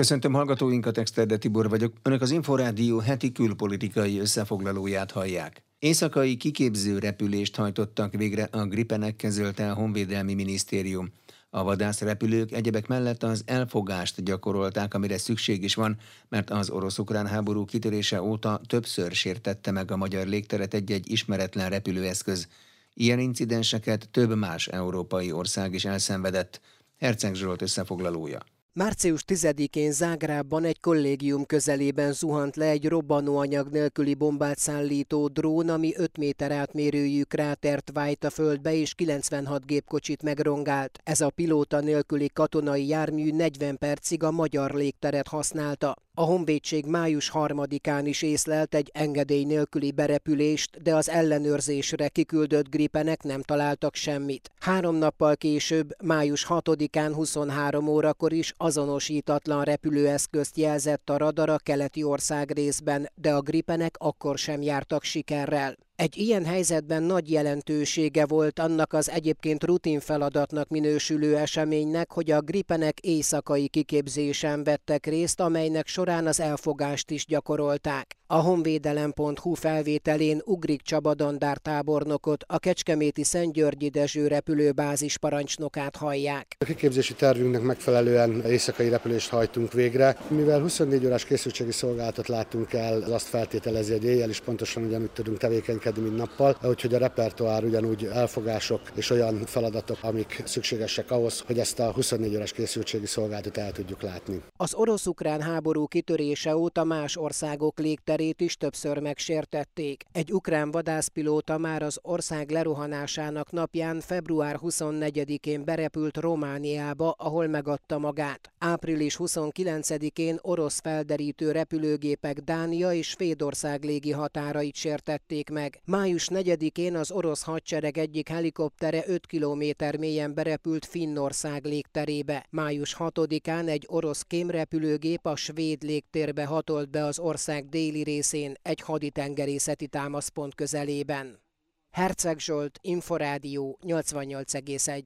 Köszöntöm hallgatóinkat, Exterde Tibor vagyok. Önök az Inforádió heti külpolitikai összefoglalóját hallják. Éjszakai kiképző repülést hajtottak végre a Gripenek közölte a Honvédelmi Minisztérium. A vadászrepülők egyebek mellett az elfogást gyakorolták, amire szükség is van, mert az orosz-ukrán háború kitörése óta többször sértette meg a magyar légteret egy-egy ismeretlen repülőeszköz. Ilyen incidenseket több más európai ország is elszenvedett. Herceg Zsolt összefoglalója. Március 10-én Zágrában egy kollégium közelében zuhant le egy robbanóanyag nélküli bombát szállító drón, ami 5 méter átmérőjű krátert vájt a földbe és 96 gépkocsit megrongált. Ez a pilóta nélküli katonai jármű 40 percig a magyar légteret használta. A honvédség május harmadikán is észlelt egy engedély nélküli berepülést, de az ellenőrzésre kiküldött gripenek nem találtak semmit. Három nappal később, május 6-án 23 órakor is azonosítatlan repülőeszközt jelzett a radar a keleti ország részben, de a gripenek akkor sem jártak sikerrel. Egy ilyen helyzetben nagy jelentősége volt annak az egyébként rutin feladatnak minősülő eseménynek, hogy a gripenek éjszakai kiképzésen vettek részt, amelynek során az elfogást is gyakorolták. A honvédelem.hu felvételén Ugrik Csaba tábornokot, a Kecskeméti Szentgyörgyi Dezső repülőbázis parancsnokát hallják. A kiképzési tervünknek megfelelően éjszakai repülést hajtunk végre. Mivel 24 órás készültségi szolgálatot láttunk el, az azt feltételezi, hogy éjjel is pontosan ugyanúgy tudunk tevékenykedni, közlekedni, mint nappal, úgyhogy a repertoár ugyanúgy elfogások és olyan feladatok, amik szükségesek ahhoz, hogy ezt a 24 órás készültségi szolgálatot el tudjuk látni. Az orosz-ukrán háború kitörése óta más országok légterét is többször megsértették. Egy ukrán vadászpilóta már az ország lerohanásának napján február 24-én berepült Romániába, ahol megadta magát. Április 29-én orosz felderítő repülőgépek Dánia és Svédország légi határait sértették meg. Május 4-én az orosz hadsereg egyik helikoptere 5 kilométer mélyen berepült Finnország légterébe. Május 6-án egy orosz kémrepülőgép a svéd légtérbe hatolt be az ország déli részén egy haditengerészeti támaszpont közelében. Herceg Zsolt, Inforádió 88,1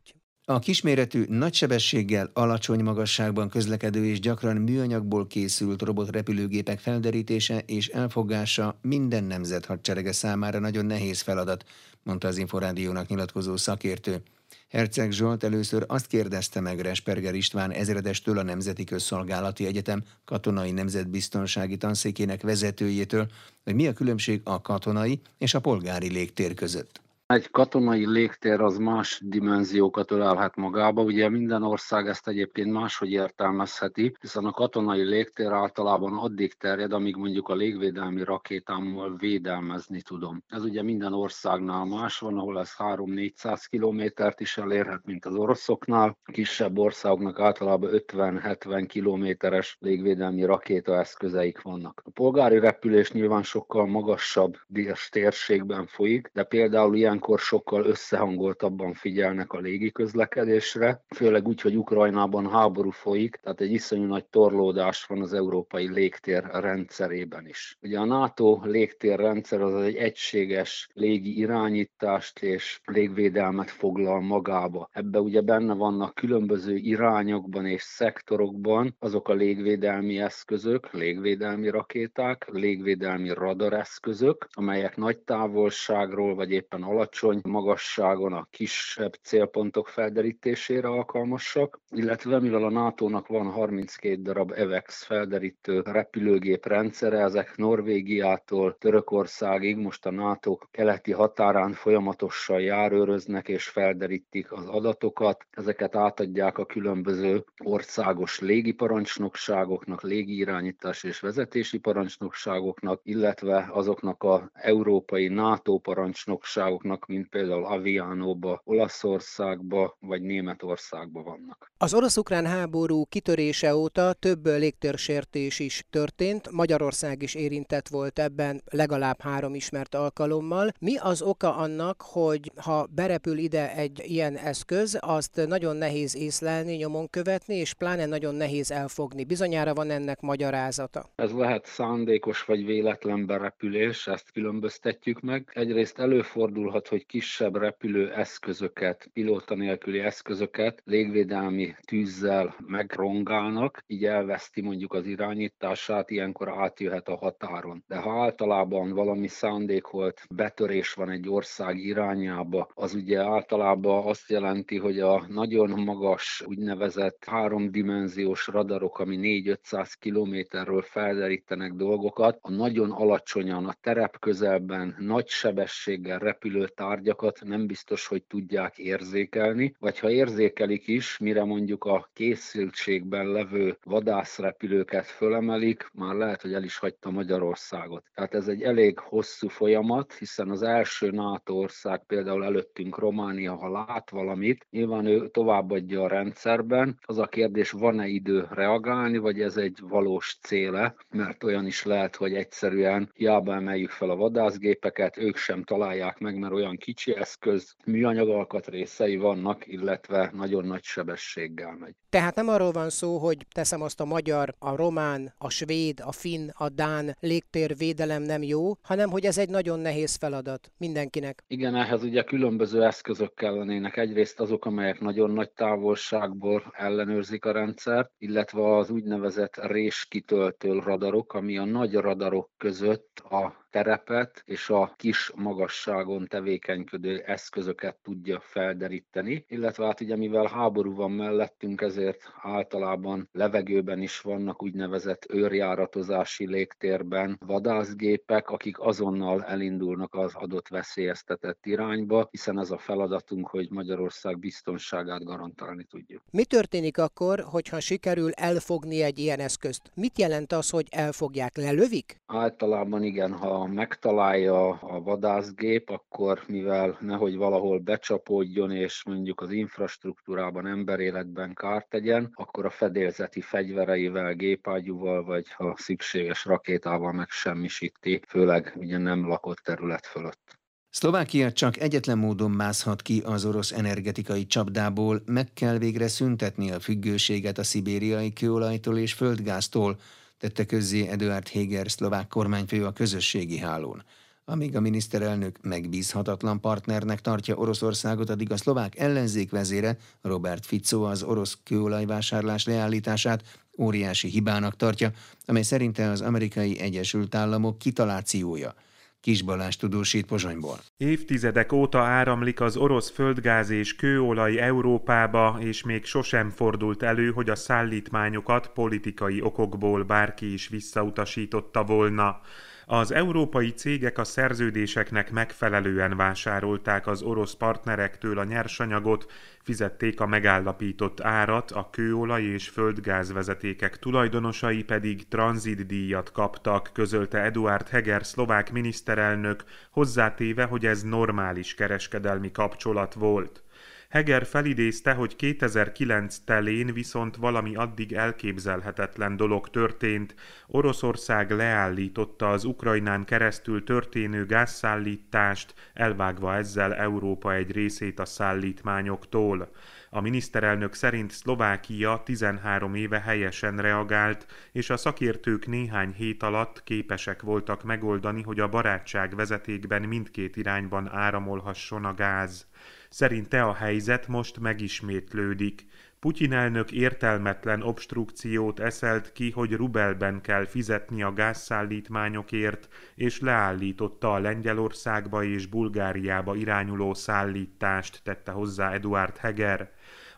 a kisméretű, nagysebességgel, alacsony magasságban közlekedő és gyakran műanyagból készült robotrepülőgépek felderítése és elfogása minden nemzet hadserege számára nagyon nehéz feladat, mondta az Inforádiónak nyilatkozó szakértő. Herceg Zsolt először azt kérdezte meg Resperger István ezredestől a Nemzeti Közszolgálati Egyetem katonai nemzetbiztonsági tanszékének vezetőjétől, hogy mi a különbség a katonai és a polgári légtér között. Egy katonai légtér az más dimenziókat ölelhet magába, ugye minden ország ezt egyébként máshogy értelmezheti, hiszen a katonai légtér általában addig terjed, amíg mondjuk a légvédelmi rakétámmal védelmezni tudom. Ez ugye minden országnál más van, ahol ez 3-400 kilométert is elérhet, mint az oroszoknál. Kisebb országoknak általában 50-70 kilométeres légvédelmi rakétaeszközeik vannak. A polgári repülés nyilván sokkal magasabb térségben folyik, de például ilyen ilyenkor sokkal összehangoltabban figyelnek a légiközlekedésre, főleg úgy, hogy Ukrajnában háború folyik, tehát egy iszonyú nagy torlódás van az európai légtér rendszerében is. Ugye a NATO légtérrendszer az egy egységes légi irányítást és légvédelmet foglal magába. Ebbe ugye benne vannak különböző irányokban és szektorokban azok a légvédelmi eszközök, légvédelmi rakéták, légvédelmi radareszközök, amelyek nagy távolságról vagy éppen alacsony alacsony magasságon a kisebb célpontok felderítésére alkalmasak, illetve mivel a NATO-nak van 32 darab EVEX felderítő repülőgép rendszere, ezek Norvégiától Törökországig most a NATO keleti határán folyamatosan járőröznek és felderítik az adatokat. Ezeket átadják a különböző országos légiparancsnokságoknak, légirányítás és vezetési parancsnokságoknak, illetve azoknak a európai NATO parancsnokságoknak, vannak, mint például Avianóba, Olaszországba vagy Németországba vannak. Az orosz-ukrán háború kitörése óta több légtérsértés is történt, Magyarország is érintett volt ebben legalább három ismert alkalommal. Mi az oka annak, hogy ha berepül ide egy ilyen eszköz, azt nagyon nehéz észlelni, nyomon követni, és pláne nagyon nehéz elfogni. Bizonyára van ennek magyarázata. Ez lehet szándékos vagy véletlen berepülés, ezt különböztetjük meg. Egyrészt előfordulhat előfordulhat, hogy kisebb repülő eszközöket, pilóta nélküli eszközöket légvédelmi tűzzel megrongálnak, így elveszti mondjuk az irányítását, ilyenkor átjöhet a határon. De ha általában valami szándékolt betörés van egy ország irányába, az ugye általában azt jelenti, hogy a nagyon magas úgynevezett háromdimenziós radarok, ami 4-500 kilométerről felderítenek dolgokat, a nagyon alacsonyan a terep közelben nagy sebességgel repülő tárgyakat nem biztos, hogy tudják érzékelni, vagy ha érzékelik is, mire mondjuk a készültségben levő vadászrepülőket fölemelik, már lehet, hogy el is hagyta Magyarországot. Tehát ez egy elég hosszú folyamat, hiszen az első NATO ország például előttünk Románia, ha lát valamit, nyilván ő továbbadja a rendszerben. Az a kérdés, van-e idő reagálni, vagy ez egy valós céle, mert olyan is lehet, hogy egyszerűen hiába emeljük fel a vadászgépeket, ők sem találják meg, mert olyan kicsi eszköz, műanyag alkatrészei vannak, illetve nagyon nagy sebességgel megy. Tehát nem arról van szó, hogy teszem azt a magyar, a román, a svéd, a finn, a dán légtérvédelem nem jó, hanem hogy ez egy nagyon nehéz feladat mindenkinek. Igen, ehhez ugye különböző eszközök kellenének. Egyrészt azok, amelyek nagyon nagy távolságból ellenőrzik a rendszert, illetve az úgynevezett réskitöltő radarok, ami a nagy radarok között a terepet és a kis magasságon tevékenykedő eszközöket tudja felderíteni, illetve hát ugye mivel háború van mellettünk, ezért általában levegőben is vannak úgynevezett őrjáratozási légtérben vadászgépek, akik azonnal elindulnak az adott veszélyeztetett irányba, hiszen ez a feladatunk, hogy Magyarország biztonságát garantálni tudjuk. Mi történik akkor, hogyha sikerül elfogni egy ilyen eszközt? Mit jelent az, hogy elfogják, lelövik? Általában igen, ha megtalálja a vadászgép, akkor mivel nehogy valahol becsapódjon, és mondjuk az infrastruktúrában, emberéletben kárt tegyen, akkor a fedélzeti fegyvereivel, gépágyúval, vagy ha szükséges rakétával megsemmisíti, főleg ugye nem lakott terület fölött. Szlovákia csak egyetlen módon mászhat ki az orosz energetikai csapdából, meg kell végre szüntetni a függőséget a szibériai kőolajtól és földgáztól, tette közzé Eduard Heger szlovák kormányfő a közösségi hálón. Amíg a miniszterelnök megbízhatatlan partnernek tartja Oroszországot, addig a szlovák ellenzék vezére Robert Fico az orosz kőolajvásárlás leállítását óriási hibának tartja, amely szerinte az amerikai Egyesült Államok kitalációja – Kis tudósít Pozsonyból. Évtizedek óta áramlik az orosz földgáz és kőolaj Európába, és még sosem fordult elő, hogy a szállítmányokat politikai okokból bárki is visszautasította volna. Az európai cégek a szerződéseknek megfelelően vásárolták az orosz partnerektől a nyersanyagot, fizették a megállapított árat, a kőolaj és földgázvezetékek tulajdonosai pedig tranzitdíjat kaptak, közölte Eduard Heger szlovák miniszterelnök, hozzátéve, hogy ez normális kereskedelmi kapcsolat volt. Heger felidézte, hogy 2009 telén viszont valami addig elképzelhetetlen dolog történt. Oroszország leállította az Ukrajnán keresztül történő gázszállítást, elvágva ezzel Európa egy részét a szállítmányoktól. A miniszterelnök szerint Szlovákia 13 éve helyesen reagált, és a szakértők néhány hét alatt képesek voltak megoldani, hogy a barátság vezetékben mindkét irányban áramolhasson a gáz. Szerinte a helyzet most megismétlődik. Putyin elnök értelmetlen obstrukciót eszelt ki, hogy rubelben kell fizetni a gázszállítmányokért, és leállította a Lengyelországba és Bulgáriába irányuló szállítást, tette hozzá Eduard Heger.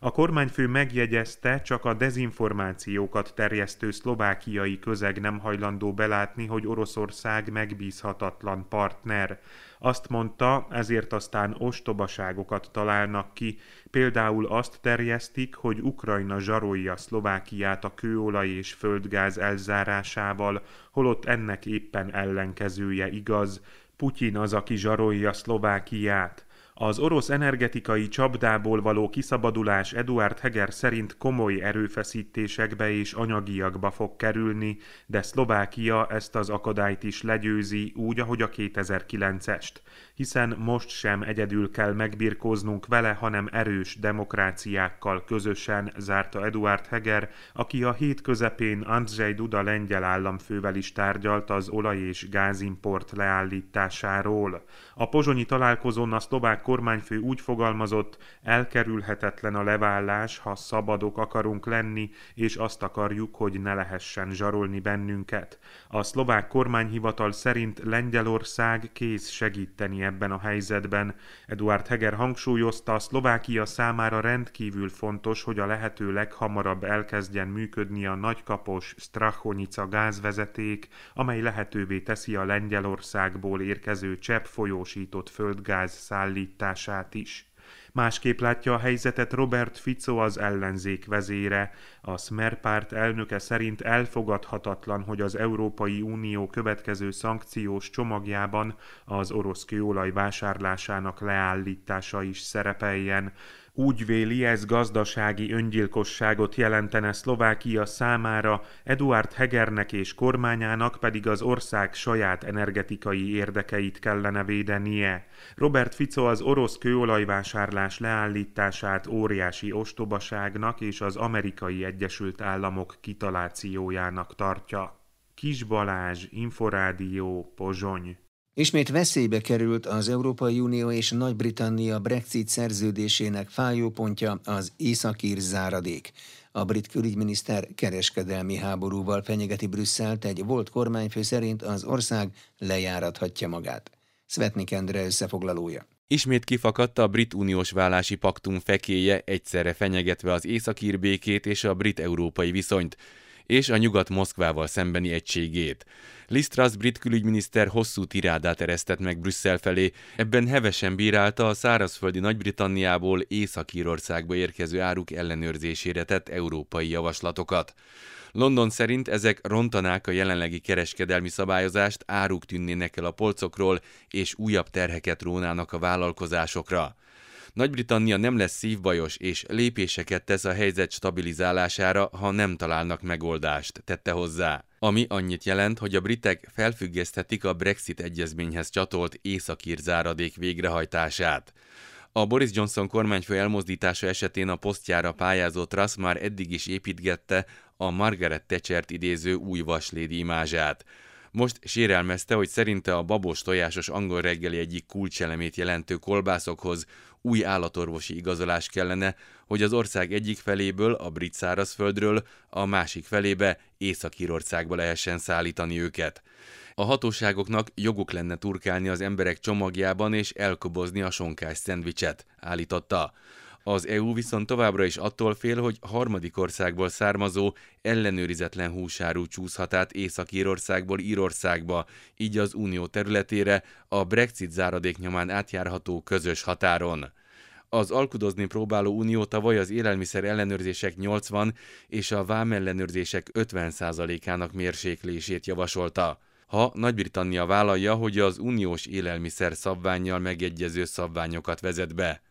A kormányfő megjegyezte, csak a dezinformációkat terjesztő szlovákiai közeg nem hajlandó belátni, hogy Oroszország megbízhatatlan partner. Azt mondta, ezért aztán ostobaságokat találnak ki, például azt terjesztik, hogy Ukrajna zsarolja Szlovákiát a kőolaj és földgáz elzárásával, holott ennek éppen ellenkezője igaz, Putyin az, aki zsarolja Szlovákiát. Az orosz energetikai csapdából való kiszabadulás Eduard Heger szerint komoly erőfeszítésekbe és anyagiakba fog kerülni, de Szlovákia ezt az akadályt is legyőzi, úgy, ahogy a 2009-est, hiszen most sem egyedül kell megbirkóznunk vele, hanem erős demokráciákkal közösen, zárta Eduard Heger, aki a hét közepén Andrzej Duda lengyel államfővel is tárgyalt az olaj- és gázimport leállításáról. A pozsonyi találkozón a szlovák kormányfő úgy fogalmazott, elkerülhetetlen a levállás, ha szabadok akarunk lenni, és azt akarjuk, hogy ne lehessen zsarolni bennünket. A szlovák kormányhivatal szerint Lengyelország kész segíteni ebben a helyzetben. Eduard Heger hangsúlyozta, Szlovákia számára rendkívül fontos, hogy a lehető leghamarabb elkezdjen működni a nagykapos Strachonica gázvezeték, amely lehetővé teszi a Lengyelországból érkező csepp folyósított földgáz szállítását is. Másképp látja a helyzetet Robert Fico az ellenzék vezére. A Smer párt elnöke szerint elfogadhatatlan, hogy az Európai Unió következő szankciós csomagjában az orosz kőolaj vásárlásának leállítása is szerepeljen. Úgy véli, ez gazdasági öngyilkosságot jelentene Szlovákia számára, Eduard Hegernek és kormányának pedig az ország saját energetikai érdekeit kellene védenie. Robert Fico az orosz kőolajvásárlás leállítását óriási ostobaságnak és az amerikai Egyesült Államok kitalációjának tartja. Kis Balázs, Inforádió, Pozsony. Ismét veszélybe került az Európai Unió és Nagy-Britannia Brexit szerződésének fájópontja az északír záradék. A brit külügyminiszter kereskedelmi háborúval fenyegeti Brüsszelt, egy volt kormányfő szerint az ország lejárathatja magát. Svetnik Endre összefoglalója. Ismét kifakadt a brit uniós vállási paktum fekéje, egyszerre fenyegetve az északír békét és a brit-európai viszonyt és a nyugat Moszkvával szembeni egységét. Liz Truss brit külügyminiszter hosszú tirádát eresztett meg Brüsszel felé, ebben hevesen bírálta a szárazföldi Nagy-Britanniából Észak-Írországba érkező áruk ellenőrzésére tett európai javaslatokat. London szerint ezek rontanák a jelenlegi kereskedelmi szabályozást, áruk tűnnének el a polcokról, és újabb terheket rónának a vállalkozásokra. Nagy-Britannia nem lesz szívbajos, és lépéseket tesz a helyzet stabilizálására, ha nem találnak megoldást, tette hozzá. Ami annyit jelent, hogy a britek felfüggeszthetik a Brexit egyezményhez csatolt északír záradék végrehajtását. A Boris Johnson kormányfő elmozdítása esetén a posztjára pályázó Truss már eddig is építgette a Margaret Thatchert idéző új vaslédi imázsát. Most sérelmezte, hogy szerinte a babos tojásos angol reggeli egyik kulcselemét jelentő kolbászokhoz új állatorvosi igazolás kellene, hogy az ország egyik feléből, a brit szárazföldről, a másik felébe, Észak-Írországba lehessen szállítani őket. A hatóságoknak joguk lenne turkálni az emberek csomagjában és elkobozni a sonkás szendvicset, állította. Az EU viszont továbbra is attól fél, hogy harmadik országból származó, ellenőrizetlen húsáru csúszhat át Észak-Írországból Írországba, így az unió területére a Brexit záradék nyomán átjárható közös határon. Az alkudozni próbáló unió tavaly az élelmiszer ellenőrzések 80 és a vámellenőrzések 50%-ának mérséklését javasolta. Ha Nagy-Britannia vállalja, hogy az uniós élelmiszer szabványjal megegyező szabványokat vezet be.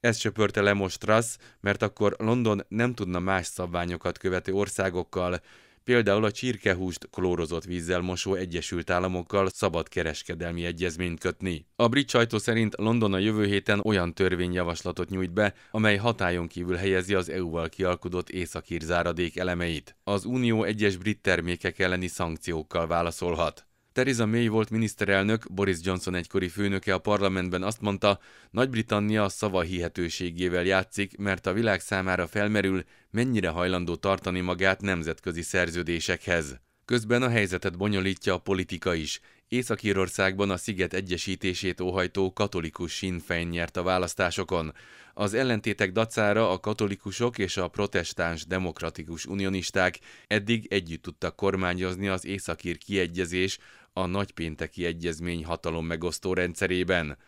Ez söpörte le most Truss, mert akkor London nem tudna más szabványokat követő országokkal, például a csirkehúst klórozott vízzel mosó Egyesült Államokkal szabad kereskedelmi egyezményt kötni. A brit sajtó szerint London a jövő héten olyan törvényjavaslatot nyújt be, amely hatályon kívül helyezi az EU-val kialkudott északír záradék elemeit. Az Unió egyes brit termékek elleni szankciókkal válaszolhat. Theresa May volt miniszterelnök, Boris Johnson egykori főnöke a parlamentben azt mondta, Nagy-Britannia szava hihetőségével játszik, mert a világ számára felmerül, mennyire hajlandó tartani magát nemzetközi szerződésekhez. Közben a helyzetet bonyolítja a politika is. Észak-Írországban a sziget egyesítését óhajtó katolikus Sinn nyert a választásokon. Az ellentétek dacára a katolikusok és a protestáns demokratikus unionisták eddig együtt tudtak kormányozni az északír kiegyezés, a nagypénteki egyezmény hatalom megosztó rendszerében.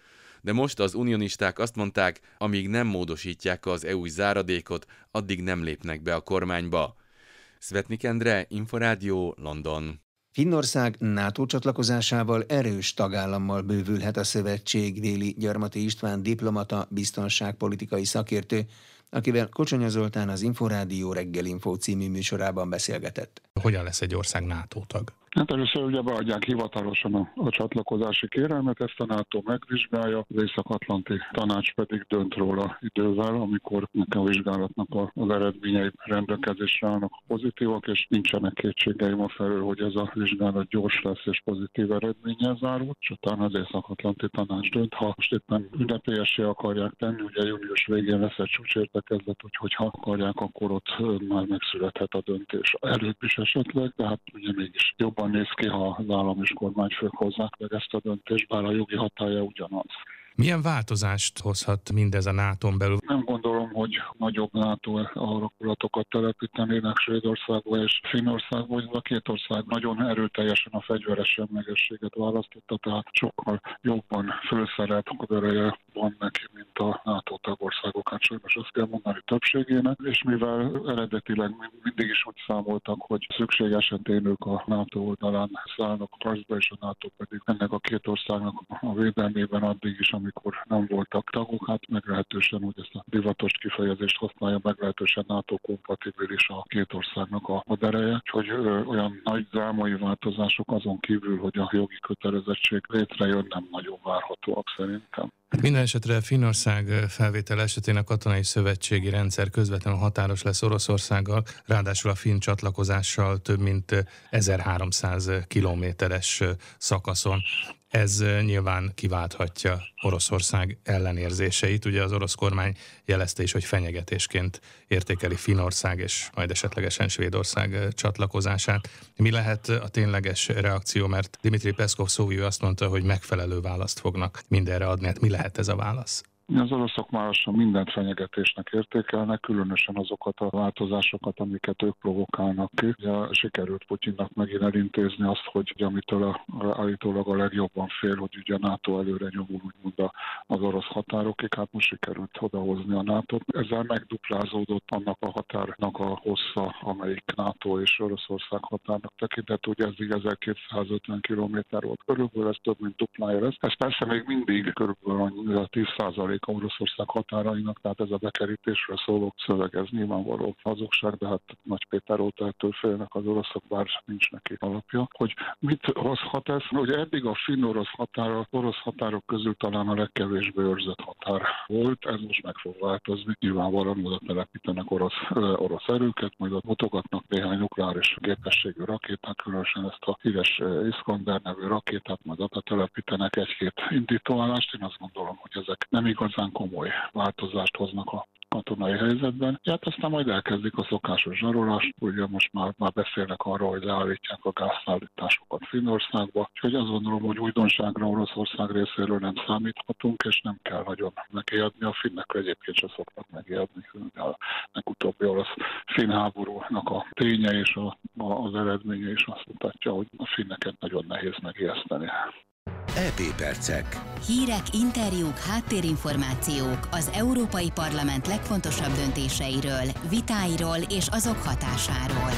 De most az unionisták azt mondták, amíg nem módosítják az EU záradékot, addig nem lépnek be a kormányba. Svetnik Endre, Inforádió, London. Finnország NATO csatlakozásával erős tagállammal bővülhet a szövetség, véli Gyarmati István diplomata, biztonságpolitikai szakértő, akivel Kocsonya Zoltán az Inforádió reggel Info című műsorában beszélgetett. Hogyan lesz egy ország NATO tag? Hát először ugye beadják hivatalosan a, a csatlakozási kérelmet, ezt a NATO megvizsgálja, az Észak-Atlanti Tanács pedig dönt róla idővel, amikor nekem a vizsgálatnak az eredményei rendelkezésre állnak pozitívak, és nincsenek kétségeim a felől, hogy ez a vizsgálat gyors lesz és pozitív eredménnyel zárul, és utána az Észak-Atlanti Tanács dönt. Ha most éppen ünnepélyesé akarják tenni, ugye június végén lesz egy csúcsértekezlet, úgyhogy ha akarják, akkor ott már megszülethet a döntés. Előbb is esetleg, tehát ugye mégis jobban néz ki, ha az állam és kormányfők hozzák meg ezt a döntést, bár a jogi hatája ugyanaz. Milyen változást hozhat mindez a nato belül? Nem gondolom, hogy nagyobb NATO alakulatokat telepítenének Svédországba és Finnországba, hogy a két ország nagyon erőteljesen a fegyveres semlegességet választotta, tehát sokkal jobban felszerelt ereje van neki, mint a NATO tagországok, hát sajnos azt kell mondani többségének, és mivel eredetileg mindig is úgy számoltak, hogy szükség esetén ők a NATO oldalán szállnak harcba, és a NATO pedig ennek a két országnak a védelmében addig is, amikor nem voltak tagok, hát meglehetősen, hogy ezt a divatos kifejezést használja, meglehetősen NATO kompatibilis a két országnak a modereje, úgyhogy olyan nagy drámai változások azon kívül, hogy a jogi kötelezettség létrejön, nem nagyon várhatóak szerintem. Minden esetre Finnország felvétel esetén a katonai szövetségi rendszer közvetlenül határos lesz Oroszországgal, ráadásul a finn csatlakozással több mint 1300 kilométeres szakaszon. Ez nyilván kiválthatja Oroszország ellenérzéseit. Ugye az orosz kormány jelezte is, hogy fenyegetésként értékeli Finország és majd esetlegesen Svédország csatlakozását. Mi lehet a tényleges reakció, mert Dimitri Peszkov szóvívő azt mondta, hogy megfelelő választ fognak mindenre adni. Hát mi lehet ez a válasz? Az oroszok már lassan mindent fenyegetésnek értékelnek, különösen azokat a változásokat, amiket ők provokálnak ki. Ugye sikerült Putyinnak megint elintézni azt, hogy ugye, amitől a, állítólag a legjobban fél, hogy ugye a NATO előre nyomul úgymond az orosz határokig, hát most sikerült odahozni a nato -t. Ezzel megduplázódott annak a határnak a hossza, amelyik NATO és Oroszország határnak tekintett. Ugye ez 1250 km volt körülbelül, ez több mint duplája lesz. Ez persze még mindig körülbelül 10 a Oroszország határainak, tehát ez a bekerítésről szóló szöveg, ez nyilvánvaló hazugság, de hát Nagy Péter óta ettől félnek az oroszok, bár nincs neki alapja. Hogy mit hozhat ez? Hogy eddig a finn-orosz határ, orosz határok közül talán a legkevésbé őrzött határ volt, ez most meg fog változni. Nyilvánvalóan oda telepítenek orosz, orosz erőket, majd ott mutogatnak néhány nukleáris képességű rakétát, különösen ezt a híres Iskander nevű rakétát, majd oda telepítenek egy-két indítóállást. Én azt gondolom, hogy ezek nem igaz igazán komoly változást hoznak a katonai helyzetben. Hát aztán majd elkezdik a szokásos zsarolást, ugye most már, már beszélnek arról, hogy leállítják a gázszállításokat Finnországba, úgyhogy azt gondolom, hogy újdonságra Oroszország részéről nem számíthatunk, és nem kell nagyon megijedni. A finnek egyébként sem szoktak megijedni. A legutóbbi orosz finn háborúnak a ténye és a, a, az eredménye is azt mutatja, hogy a finneket nagyon nehéz megijeszteni. EP percek. Hírek, interjúk, háttérinformációk az Európai Parlament legfontosabb döntéseiről, vitáiról és azok hatásáról.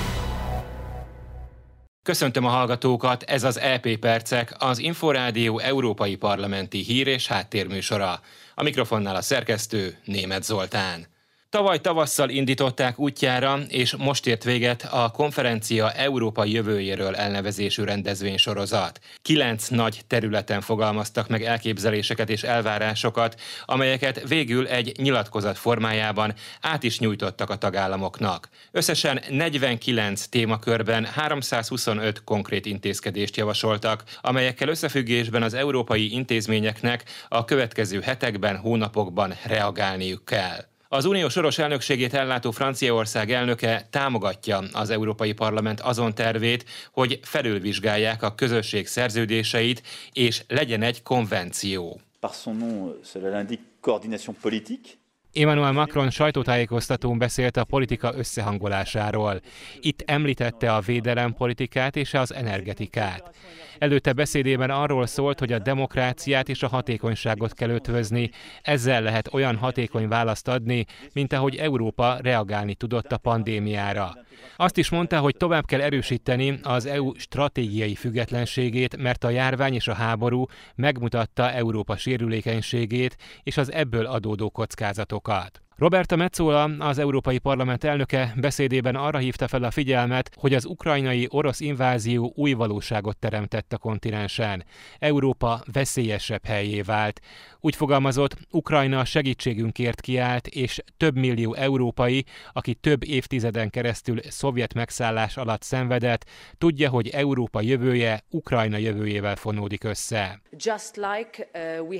Köszöntöm a hallgatókat, ez az EP Percek, az Inforádió Európai Parlamenti Hír és Háttérműsora. A mikrofonnál a szerkesztő Német Zoltán. Tavaly tavasszal indították útjára, és most ért véget a konferencia Európa jövőjéről elnevezésű rendezvénysorozat. Kilenc nagy területen fogalmaztak meg elképzeléseket és elvárásokat, amelyeket végül egy nyilatkozat formájában át is nyújtottak a tagállamoknak. Összesen 49 témakörben 325 konkrét intézkedést javasoltak, amelyekkel összefüggésben az európai intézményeknek a következő hetekben, hónapokban reagálniuk kell. Az unió soros elnökségét ellátó Franciaország elnöke támogatja az Európai Parlament azon tervét, hogy felülvizsgálják a közösség szerződéseit, és legyen egy konvenció. Par son nom, cela l'indique coordination politique Emmanuel Macron sajtótájékoztatón beszélt a politika összehangolásáról. Itt említette a védelempolitikát és az energetikát. Előtte beszédében arról szólt, hogy a demokráciát és a hatékonyságot kell ötvözni, ezzel lehet olyan hatékony választ adni, mint ahogy Európa reagálni tudott a pandémiára. Azt is mondta, hogy tovább kell erősíteni az EU stratégiai függetlenségét, mert a járvány és a háború megmutatta Európa sérülékenységét és az ebből adódó kockázatokat. Roberta Metzola, az Európai Parlament elnöke beszédében arra hívta fel a figyelmet, hogy az ukrajnai orosz invázió új valóságot teremtett a kontinensen. Európa veszélyesebb helyé vált. Úgy fogalmazott, Ukrajna segítségünkért kiállt, és több millió európai, aki több évtizeden keresztül szovjet megszállás alatt szenvedett, tudja, hogy Európa jövője Ukrajna jövőjével fonódik össze. Uh,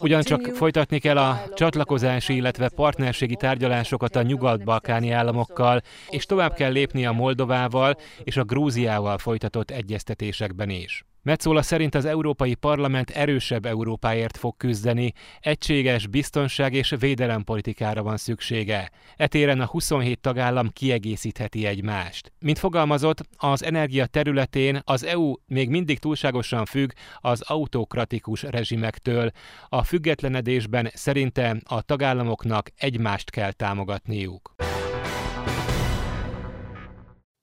Ugyancsak folytatni kell a csatlakozási, illetve partnerség partnerségi tárgyalásokat a nyugat-balkáni államokkal, és tovább kell lépni a Moldovával és a Grúziával folytatott egyeztetésekben is. Metzola szerint az Európai Parlament erősebb Európáért fog küzdeni, egységes biztonság és védelempolitikára van szüksége. Etéren a 27 tagállam kiegészítheti egymást. Mint fogalmazott, az energia területén az EU még mindig túlságosan függ az autokratikus rezsimektől. A függetlenedésben szerinte a tagállamoknak egymást kell támogatniuk.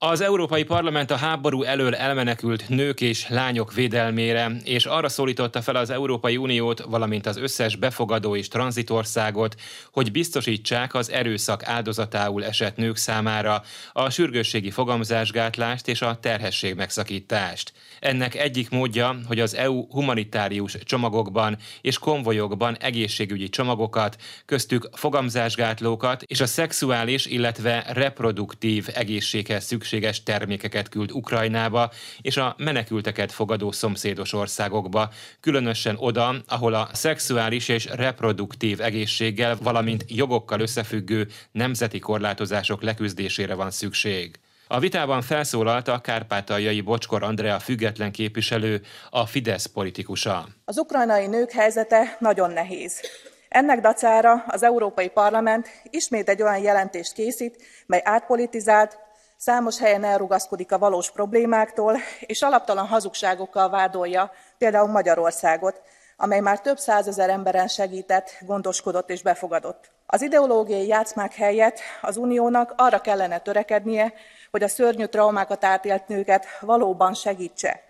Az Európai Parlament a háború elől elmenekült nők és lányok védelmére, és arra szólította fel az Európai Uniót, valamint az összes befogadó és tranzitországot, hogy biztosítsák az erőszak áldozatául esett nők számára a sürgősségi fogamzásgátlást és a terhesség megszakítást. Ennek egyik módja, hogy az EU humanitárius csomagokban és konvojokban egészségügyi csomagokat, köztük fogamzásgátlókat és a szexuális, illetve reproduktív egészséghez szükséges termékeket küld Ukrajnába és a menekülteket fogadó szomszédos országokba, különösen oda, ahol a szexuális és reproduktív egészséggel, valamint jogokkal összefüggő nemzeti korlátozások leküzdésére van szükség. A vitában felszólalt a kárpátaljai Bocskor Andrea független képviselő, a Fidesz politikusa. Az ukrajnai nők helyzete nagyon nehéz. Ennek dacára az Európai Parlament ismét egy olyan jelentést készít, mely átpolitizált, számos helyen elrugaszkodik a valós problémáktól, és alaptalan hazugságokkal vádolja például Magyarországot, amely már több százezer emberen segített, gondoskodott és befogadott. Az ideológiai játszmák helyett az uniónak arra kellene törekednie, hogy a szörnyű traumákat átélt nőket valóban segítse.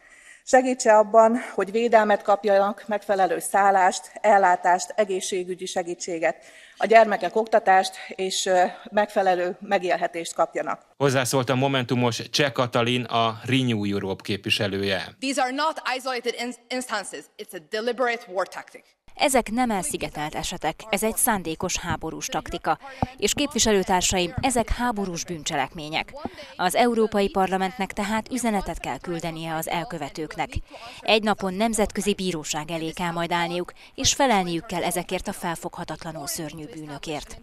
Segítse abban, hogy védelmet kapjanak, megfelelő szállást, ellátást, egészségügyi segítséget, a gyermekek oktatást és megfelelő megélhetést kapjanak. Hozzászólt a Momentumos Cseh Katalin, a Renew Europe képviselője. These are not isolated instances, it's a deliberate war tactic. Ezek nem elszigetelt esetek, ez egy szándékos háborús taktika. És képviselőtársaim, ezek háborús bűncselekmények. Az Európai Parlamentnek tehát üzenetet kell küldenie az elkövetőknek. Egy napon nemzetközi bíróság elé kell majd állniuk, és felelniük kell ezekért a felfoghatatlanul szörnyű bűnökért.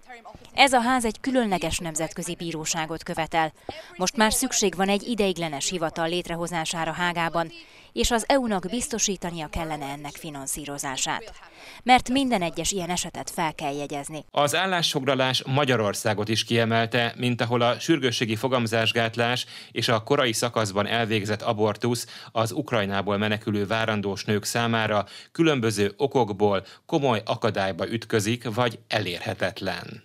Ez a ház egy különleges nemzetközi bíróságot követel. Most már szükség van egy ideiglenes hivatal létrehozására Hágában, és az EU-nak biztosítania kellene ennek finanszírozását. Mert minden egyes ilyen esetet fel kell jegyezni. Az állásfoglalás Magyarországot is kiemelte, mint ahol a sürgősségi fogamzásgátlás és a korai szakaszban elvégzett abortusz az Ukrajnából menekülő várandós nők számára különböző okokból komoly akadályba ütközik, vagy elérhetetlen.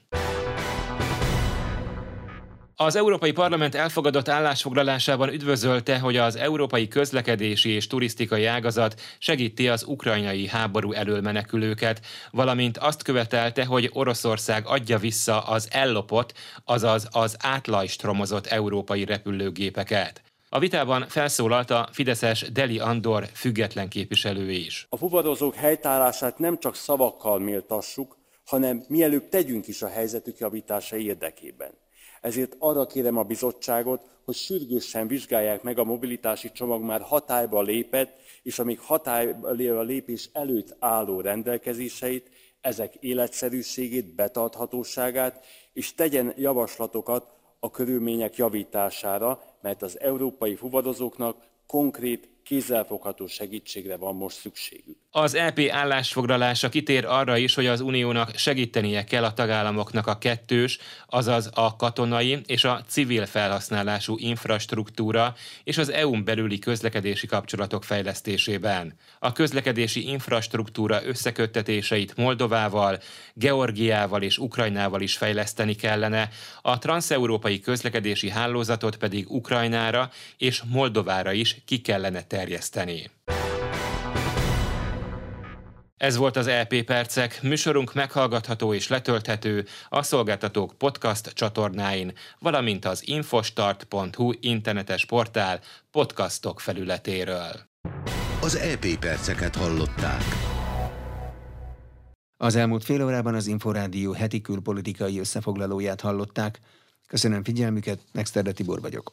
Az Európai Parlament elfogadott állásfoglalásában üdvözölte, hogy az európai közlekedési és turisztikai ágazat segíti az ukrajnai háború elől menekülőket, valamint azt követelte, hogy Oroszország adja vissza az ellopott, azaz az átlajstromozott európai repülőgépeket. A vitában felszólalt a Fideszes Deli Andor független képviselő is. A fuvarozók helytállását nem csak szavakkal méltassuk, hanem mielőbb tegyünk is a helyzetük javítása érdekében. Ezért arra kérem a bizottságot, hogy sürgősen vizsgálják meg a mobilitási csomag már hatályba lépett, és amíg hatályba lépés előtt álló rendelkezéseit, ezek életszerűségét, betarthatóságát, és tegyen javaslatokat a körülmények javítására, mert az európai fuvarozóknak konkrét kézzelfogható segítségre van most szükségük. Az EP állásfoglalása kitér arra is, hogy az uniónak segítenie kell a tagállamoknak a kettős, azaz a katonai és a civil felhasználású infrastruktúra és az EU-n belüli közlekedési kapcsolatok fejlesztésében. A közlekedési infrastruktúra összeköttetéseit Moldovával, Georgiával és Ukrajnával is fejleszteni kellene, a transeurópai közlekedési hálózatot pedig Ukrajnára és Moldovára is ki kellene terjeszteni. Ez volt az LP Percek, műsorunk meghallgatható és letölthető a szolgáltatók podcast csatornáin, valamint az infostart.hu internetes portál podcastok felületéről. Az EP Perceket hallották. Az elmúlt fél órában az Inforádió heti külpolitikai összefoglalóját hallották. Köszönöm figyelmüket, Nexterde Tibor vagyok.